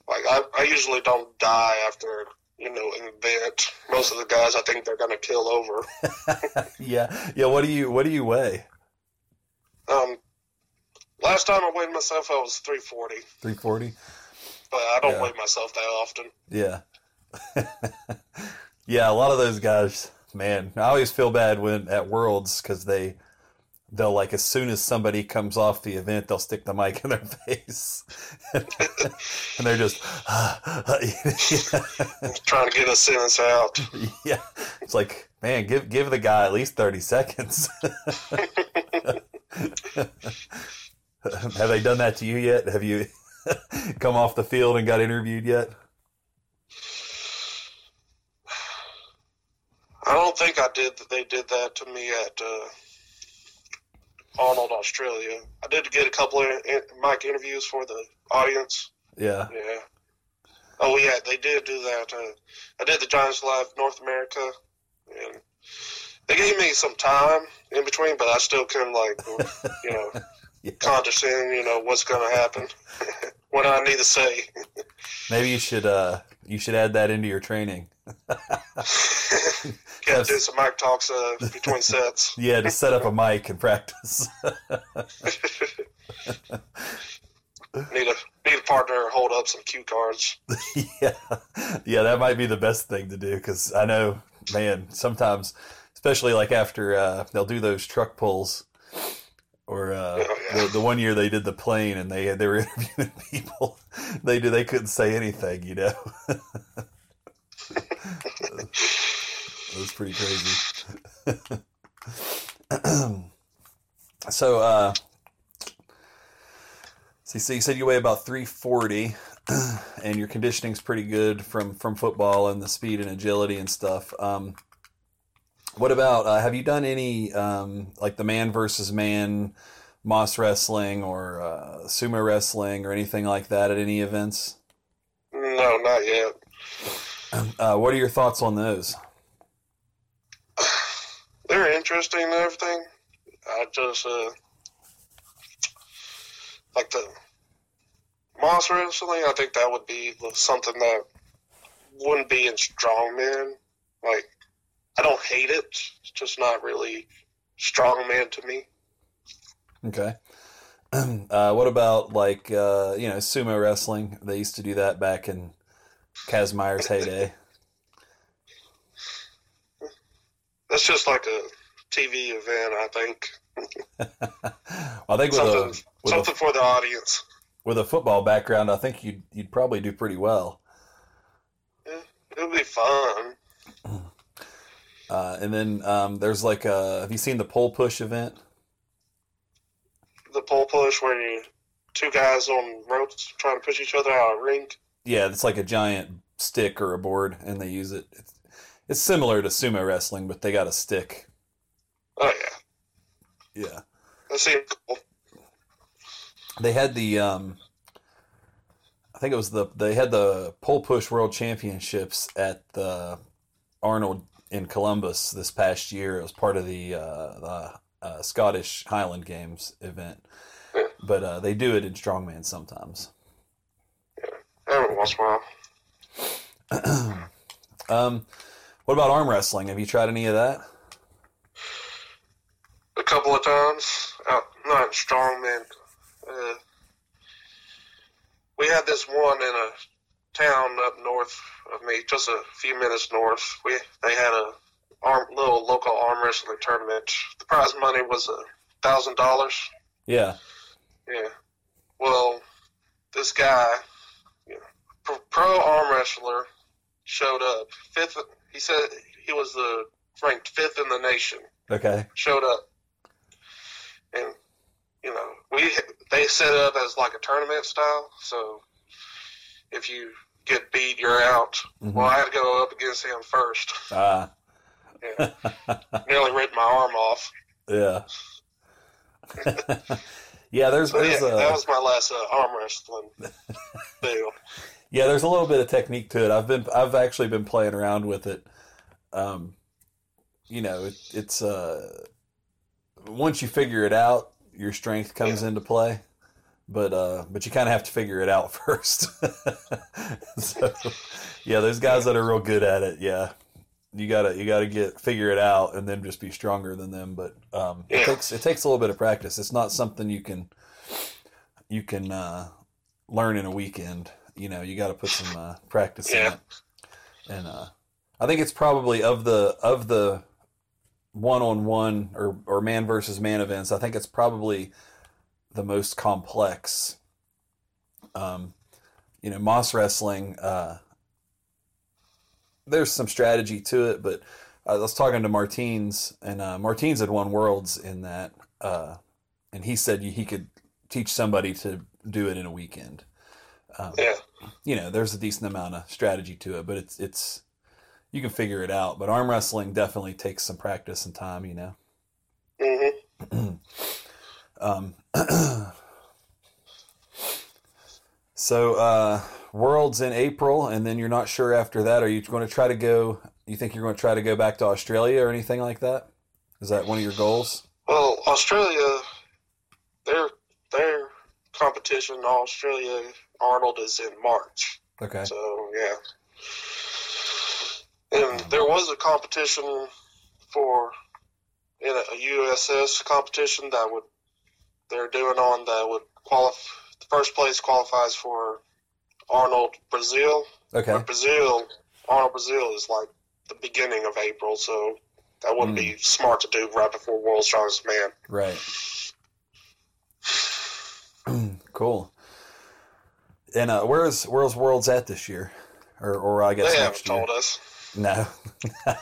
Like I, I usually don't die after you know an event. Most of the guys, I think they're gonna kill over. yeah. Yeah. What do you What do you weigh? Um, last time I weighed myself, I was 340, Three forty. but I don't Yeah. weigh myself that often. Yeah. yeah, a lot of those guys, man, I always feel bad when at Worlds because they they'll like as soon as somebody comes off the event, they'll stick the mic in their face, and they're just trying to get a sentence out. yeah. It's like, man, give give the guy at least thirty seconds. Have they done that to you yet? Have you come off the field and got interviewed yet? I don't think I did. That they did that to me at uh, Arnold, Australia. I did get a couple of in- mic interviews for the audience. Yeah. Yeah. Oh yeah, they did do that. Uh, I did the Giants Live North America, and they gave me some time in between, but I still couldn't like, you know, yeah. condescend. You know what's going to happen, what I need to say. Maybe you should uh you should add that into your training. To do some mic talks uh, between sets. Yeah, to set up a mic and practice. need a need a partner hold up some cue cards. yeah, yeah, that might be the best thing to do because I know, man, sometimes, especially like after uh, they'll do those truck pulls, or uh, Oh, the, the one year they did the plane and they they were interviewing people, they do they couldn't say anything, you know. It was pretty crazy. so, uh, see, so you said you weigh about 340 and your conditioning's pretty good from, from football and the speed and agility and stuff. Um, what about, uh, have you done any, um, like the man versus man mas wrestling or, uh, sumo wrestling or anything like that at any events? No, not yet. Uh, what are your thoughts on those? They're interesting and everything. I just uh, like the mas wrestling. I think that would be something that wouldn't be in strongman. Like, I don't hate it. It's just not really strongman to me. Okay. Uh, what about like uh, you know sumo wrestling? They used to do that back in Kazmaier's heyday. That's just like a TV event, I think. I think with something, a with something a, for the audience. with a football background, I think you'd you'd probably do pretty well. It'll be fun. Uh, and then um, there's like a. Have you seen the pole push event? The pole push where you two guys on ropes trying to push each other out of a ring. Yeah, it's like a giant stick or a board, and they use it. It's, it's similar to sumo wrestling, but they got a stick. Oh yeah, Yeah, that seems cool. they had the. Um, I think it was the they had the pole push world championships at the Arnold in Columbus this past year. It was part of the, uh, the uh, Scottish Highland Games event, but uh, they do it in strongman sometimes. Every once in a while. Um, what about arm wrestling? Have you tried any of that? A couple of times. Out, not strongman. Uh, we had this one in a town up north of me, just a few minutes north. We they had a arm, little local arm wrestling tournament. The prize money was a thousand dollars. Yeah. Yeah. Well, this guy, you know, pro, arm wrestler, showed up fifth. He said he was the ranked fifth in the nation. Okay. Showed up, and you know we they set it up as like a tournament style. So if you get beat, you're out. Mhm. Well, I had to go up against him first. Ah. Yeah. Nearly ripped my arm off. yeah. yeah. There's So yeah, there's that a was my last uh, arm wrestling deal. yeah. There's a little bit of technique to it. I've been I've actually been playing around with it. Um, you know, it, it's uh, once you figure it out, your strength comes into play. But uh, but you kind of have to figure it out first. so, yeah, there's guys that are real good at it. Yeah, you gotta you gotta get figure it out and then just be stronger than them. But um, it takes it takes a little bit of practice. It's not something you can you can uh, learn in a weekend. You know, you got to put some uh, practice in it. And uh, I think it's probably of the of the one on one or or man versus man events. I think it's probably the most complex. Um, you know, mas wrestling. Uh, there's some strategy to it, but I was talking to Martins, and uh, Martins had won worlds in that, uh, and he said he could teach somebody to do it in a weekend. Um, Yeah. you know, there's a decent amount of strategy to it, but it's it's you can figure it out. But arm wrestling definitely takes some practice and time. You know. Mm hmm Um, so uh, worlds in April, and then you're not sure after that. Are you going to try to go? You think you're going to try to go back to Australia or anything like that? Is that one of your goals? Well, Australia, their their competition, Australia Arnold is in March. Okay. So yeah, and there was a competition for in a, a USS competition that would they're doing on that would qualify. The first place qualifies for Arnold Brazil. Okay. But Brazil, Arnold Brazil is like the beginning of April, so that wouldn't be smart to do right before World's Strongest Man. Right. cool. And uh, where's where's worlds at this year, or or I guess They haven't year? told us. No.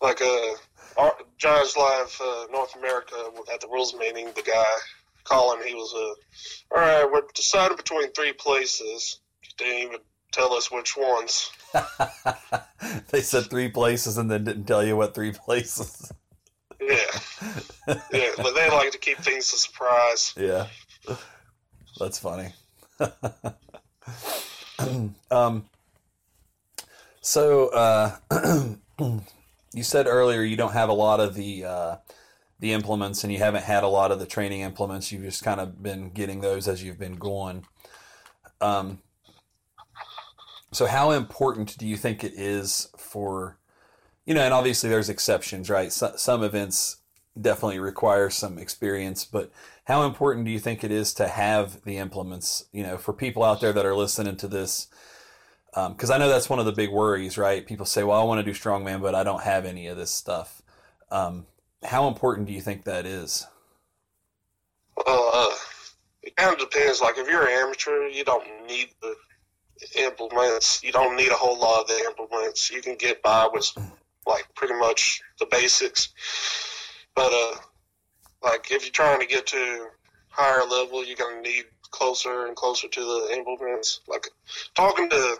Like uh, our, Giants Live uh, North America at the rules meeting, the guy calling, he was uh, all right. We're deciding between three places. He didn't even tell us which ones. they said three places and then didn't tell you what three places. Yeah, yeah, but they like to keep things a surprise. Yeah, that's funny. um, so uh, you said earlier you don't have a lot of the uh, the implements, and you haven't had a lot of the training implements. You've just kind of been getting those as you've been going. Um, so how important do you think it is for you know, and obviously there's exceptions, right? So, some events definitely require some experience, but how important do you think it is to have the implements? You know, for people out there that are listening to this, because I know that's one of the big worries, right? People say, "Well, I want to do strongman, but I don't have any of this stuff." Um, how important do you think that is? Well, uh, it kind of depends. Like if you're an amateur, you don't need the implements. You don't need a whole lot of the implements. You can get by with like pretty much the basics. But uh, like if you're trying to get to higher level, you're gonna need closer and closer to the implements. Like talking to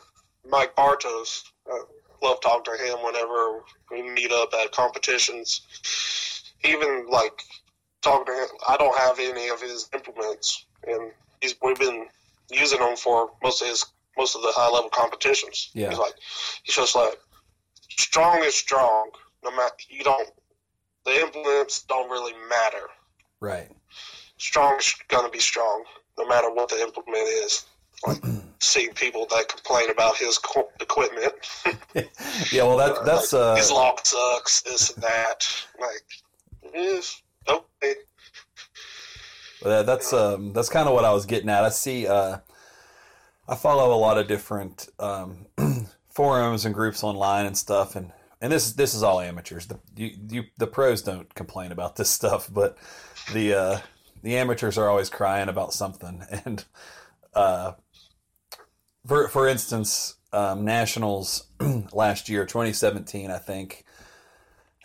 Mike Bartos, I love talking to him whenever we meet up at competitions. Even like talking to him, I don't have any of his implements, and he's we've been using them for most of his most of the high level competitions. Yeah. He's like, he's just like, strong is strong. No matter you don't, the implements don't really matter. Right. Strong is gonna be strong, no matter what the implement is. Like seeing people that complain about his equipment. yeah, well, that that's like, uh, his lock sucks, this and that. Like, yes, okay. Well, that's um, that's kind of what I was getting at. I see. Uh, I follow a lot of different um, forums and groups online and stuff, and and this this is all amateurs. The you, you the pros don't complain about this stuff, but the uh, the amateurs are always crying about something. And uh, for for instance, um, nationals last year, 2017, I think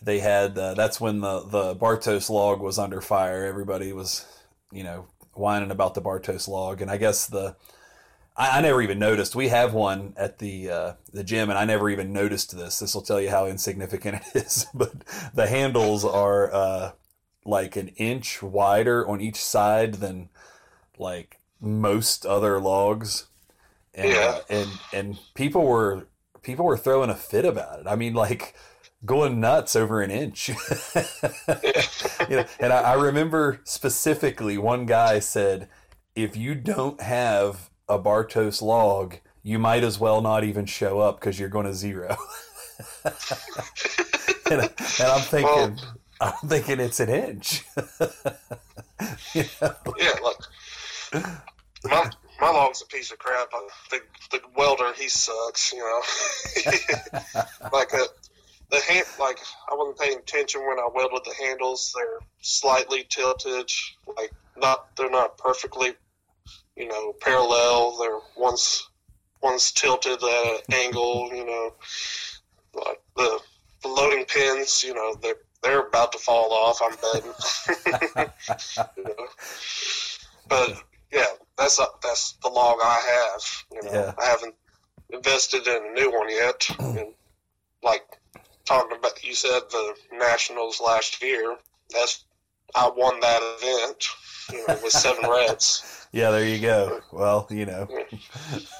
they had. Uh, that's when the the Bartos log was under fire. Everybody was you know, whining about the Bartos log. And I guess the, I, I never even noticed. We have one at the uh, the gym, and I never even noticed this. This will tell you how insignificant it is. But the handles are uh, like an inch wider on each side than like most other logs. And, Yeah. and and people were people were throwing a fit about it. I mean, like going nuts over an inch. you know, and I, I remember specifically one guy said, if you don't have a Bartos log, you might as well not even show up because you're going to zero. and, and I'm thinking, I'm thinking it's an inch. you know? Yeah, like my my log's a piece of crap. The the welder he sucks, you know. like uh the hand, like I wasn't paying attention when I welded the handles. They're slightly tilted, like not they're not perfectly, you know, parallel. They're once one's tilted at an angle, you know. Like the the loading pins, you know, they're they're about to fall off. I'm betting. You know? But yeah, that's that's the log I have. You know, Yeah. I haven't invested in a new one yet. and like talking about, you said the nationals last year. That's I won that event. You know, with seven reds. Yeah, there you go. Well, you know,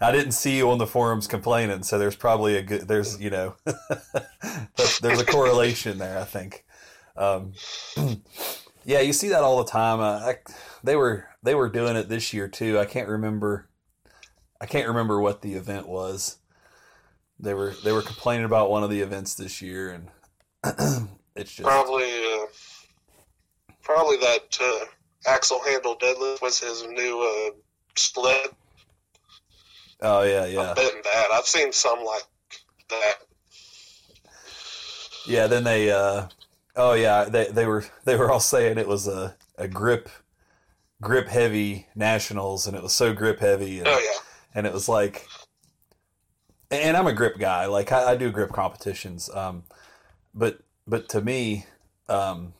I didn't see you on the forums complaining, so there's probably a good. There's you know, there's there's a correlation there. I think. Um, yeah, you see that all the time. Uh, I, they were they were doing it this year too. I can't remember. I can't remember what the event was. They were they were complaining about one of the events this year, and it's just Probably, uh, probably that uh, axle handle deadlift was his new uh, sled. oh yeah yeah I'm betting that. I've seen some like that. Yeah, then they uh oh yeah, they they were they were all saying it was a, a grip grip heavy nationals and it was so grip heavy and, Oh yeah. and it was like and I'm a grip guy, like I, I do grip competitions. Um but but to me, um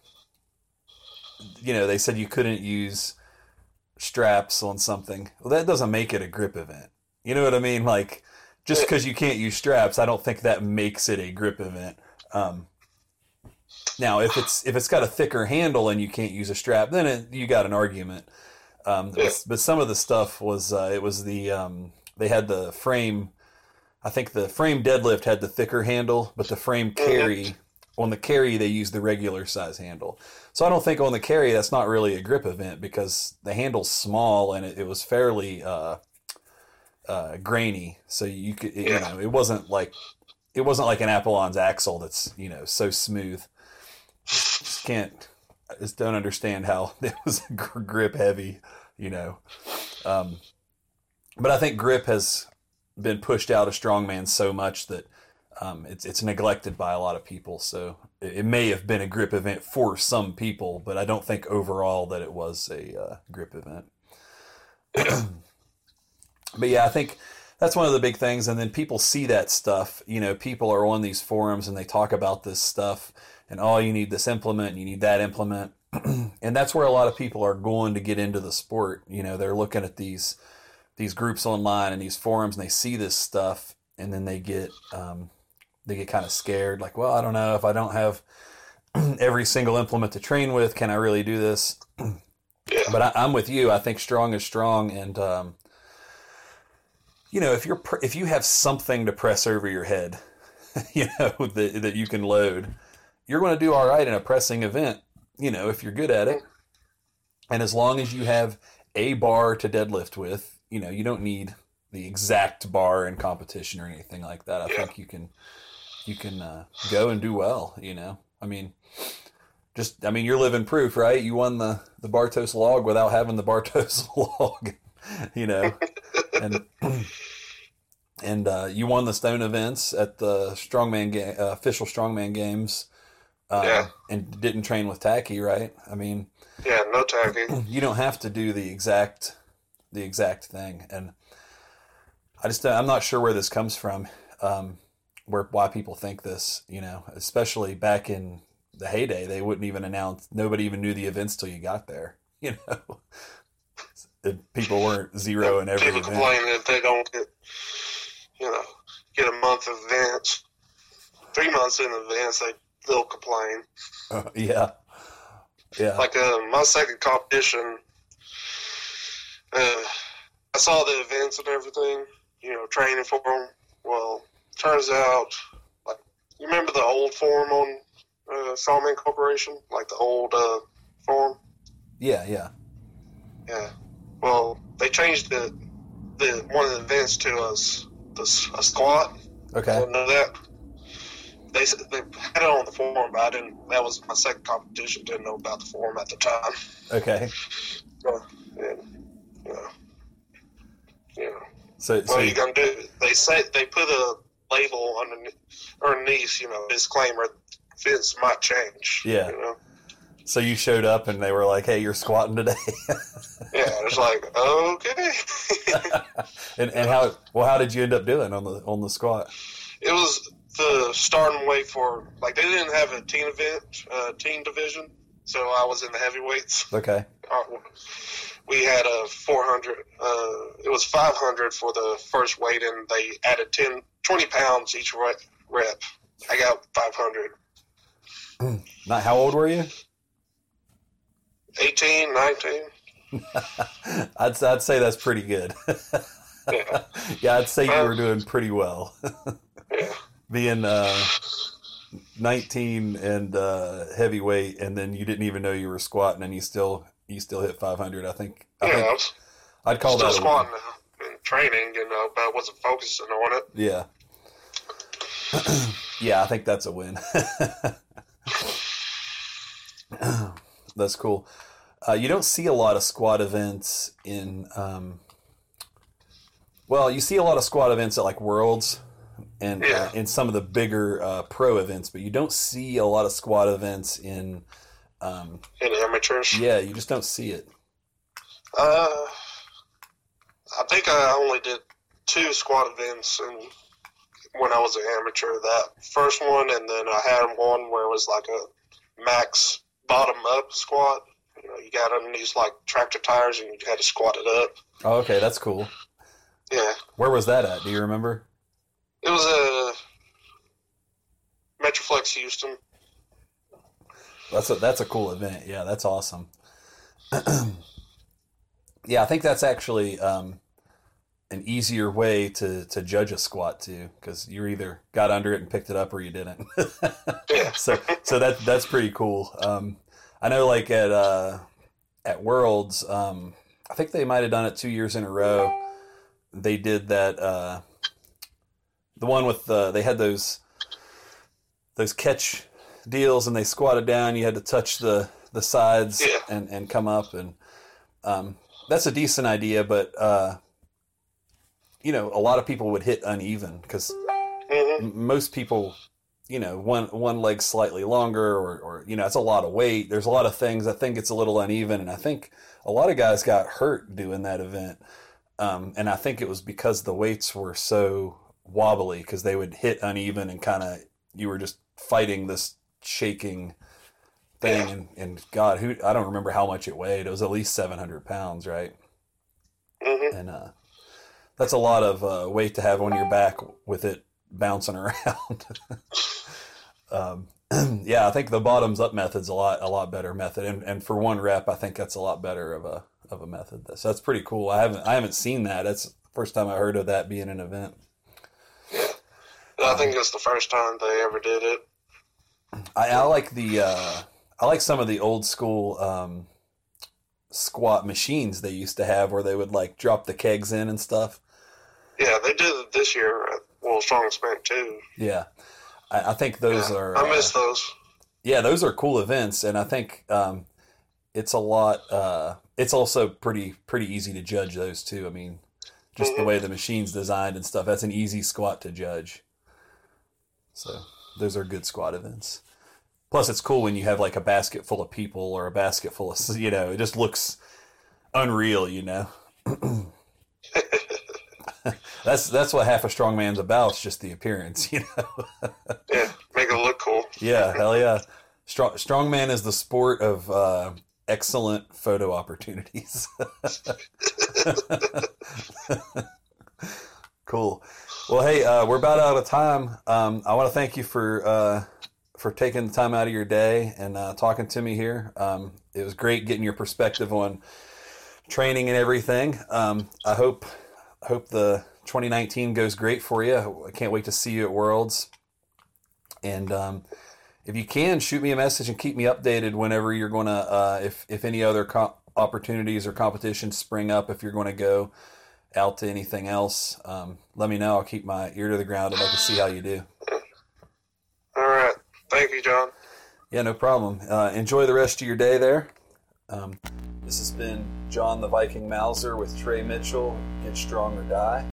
you know, they said you couldn't use straps on something. Well that doesn't make it a grip event. You know what I mean? Like just because you can't use straps, I don't think that makes it a grip event. Um, now, if it's if it's got a thicker handle and you can't use a strap, then it, you got an argument. Um, Yeah. but, but some of the stuff was uh, it was the um, they had the frame. I think the frame deadlift had the thicker handle, but the frame carry on the carry they used the regular size handle. So I don't think on the carry that's not really a grip event because the handle's small and it, it was fairly uh, uh, grainy. So you could you Yeah. know it wasn't like it wasn't like an Apollon's axle that's you know so smooth. Just can't. I just don't understand how it was grip heavy, you know. Um, but I think grip has been pushed out of strongman so much that um, it's it's neglected by a lot of people. So it, it, may have been a grip event for some people, but I don't think overall that it was a uh, grip event. but yeah, I think that's one of the big things. And then people see that stuff. You know, people are on these forums and they talk about this stuff, and oh, you need this implement, you need that implement, and that's where a lot of people are going to get into the sport. You know, they're looking at these these groups online and these forums, and they see this stuff, and then they get um, they get kind of scared. Like, well, I don't know if I don't have every single implement to train with, can I really do this? But I, am with you. I think strong is strong, and um, you know, if you're if you have something to press over your head, you know that that you can load, you're going to do all right in a pressing event. You know, if you're good at it, and as long as you have a bar to deadlift with, you know, you don't need the exact bar in competition or anything like that. I yeah. think you can you can uh, go and do well. You know, I mean, just I mean, you're living proof, right? You won the the Bartos log without having the Bartos log, you know, and and uh, you won the Stone events at the strongman ga- uh, official strongman games. Uh, yeah. And didn't train with tacky, right? I mean, yeah, no tacky. You don't have to do the exact the exact thing, and I just I'm not sure where this comes from. Um, where why people think this, you know, especially back in the heyday, they wouldn't even announce. Nobody even knew the events till you got there. You know, people weren't zero in every people event. complain if they don't get, you know, get a month of advance, three months in advance, they they'll complain. Uh, yeah, yeah. Like uh, my second competition, uh, I saw the events and everything. You know, training for them. Well, turns out, like, you remember the old form on uh, Sawman Corporation, like the old uh, form. Yeah, yeah, yeah. Well, they changed the the one of the events to us the, a squat. Okay. I didn't know that. They they had it on the form, but I didn't. That was my second competition. Didn't know about the form at the time. Okay. So, know, you. So, what are you gonna do? They say they put a label underneath, underneath you know, disclaimer, fits might change. Yeah. You know? So you showed up and they were like, "Hey, you're squatting today." yeah, it's like okay. and and how well how did you end up doing on the on the squat? It was the starting weight for like they didn't have a team event, uh, team division, so I was in the heavyweights. Okay. Uh, we had a 400. Uh, it was 500 for the first weight, and they added 10, 20 pounds each rep. I got 500. Not how old were you? 18, 19. I'd I'd say that's pretty good. yeah. yeah, I'd say you were doing pretty well. yeah. Being uh, 19 and uh, heavyweight, and then you didn't even know you were squatting, and you still you still hit 500. I think. I yeah, think I I'd call still that squatting in training, you know, but I wasn't focusing on it. Yeah. yeah, I think that's a win. that's cool. Uh, you don't see a lot of squat events in. Um, well, you see a lot of squat events at like Worlds and yeah. uh, in some of the bigger uh, pro events, but you don't see a lot of squat events in. Um, in amateurs. Yeah, you just don't see it. Uh, I think I only did two squat events and when I was an amateur. That first one, and then I had one where it was like a max bottom up squat. You know, you got underneath like tractor tires, and you had to squat it up. Oh, okay, that's cool. Yeah. Where was that at? Do you remember? It was a Metroflex Houston. That's a that's a cool event. Yeah, that's awesome. yeah, I think that's actually um, an easier way to, to judge a squat too, because you either got under it and picked it up or you didn't. yeah. So so that that's pretty cool. Um, I know, like at uh, at Worlds, um, I think they might have done it two years in a row. They did that. Uh, the one with the they had those those catch deals, and they squatted down. You had to touch the the sides Yeah. and and come up, and um, that's a decent idea. But uh, you know, a lot of people would hit uneven because hmm most people, you know, one one leg slightly longer, or, or you know, it's a lot of weight. There's a lot of things. I think it's a little uneven, and I think a lot of guys got hurt doing that event. Um, and I think it was because the weights were so wobbly because they would hit uneven and kind of you were just fighting this shaking thing. And, and God, who I don't remember how much it weighed. It was at least 700 pounds, right? hmm and uh, that's a lot of uh, weight to have on your back with it bouncing around. um, yeah, I think the bottoms up method's a lot a lot better method, and, and for one rep, I think that's a lot better of a of a method. So that's pretty cool. I haven't I haven't seen that. That's the first time I heard of that being an event. I think it's the first time they ever did it. I, I like the uh, I like some of the old school um, squat machines they used to have where they would like drop the kegs in and stuff. Yeah, they did it this year at World Strongest Man too. Yeah, I, I think those Yeah, are. I uh, miss those. yeah, those are cool events, and I think um, it's a lot. Uh, it's also pretty pretty easy to judge those too. I mean, just the Mhm. way the machine's designed and stuff. That's an easy squat to judge. So those are good squat events. Plus, it's cool when you have like a basket full of people or a basket full of you know. It just looks unreal, you know. that's that's what half a strongman's about. It's just the appearance, you know. Yeah, make it look cool. Yeah, hell yeah. Strong strongman is the sport of uh, excellent photo opportunities. cool. Well, hey, uh, we're about out of time. Um, I want to thank you for uh, for taking the time out of your day and uh, talking to me here. Um, it was great getting your perspective on training and everything. Um, I hope hope the 2019 goes great for you. I can't wait to see you at Worlds. And um, if you can, shoot me a message and keep me updated whenever you're going to, uh, if, if any other co- opportunities or competitions spring up, if you're going to go out to anything else, um, let me know. I'll keep my ear to the ground and I can see how you do. All right. Thank you, John. Yeah, no problem. Uh, enjoy the rest of your day there. Um, this has been John the Viking Mauser with Trey Mitchell. Get strong or die.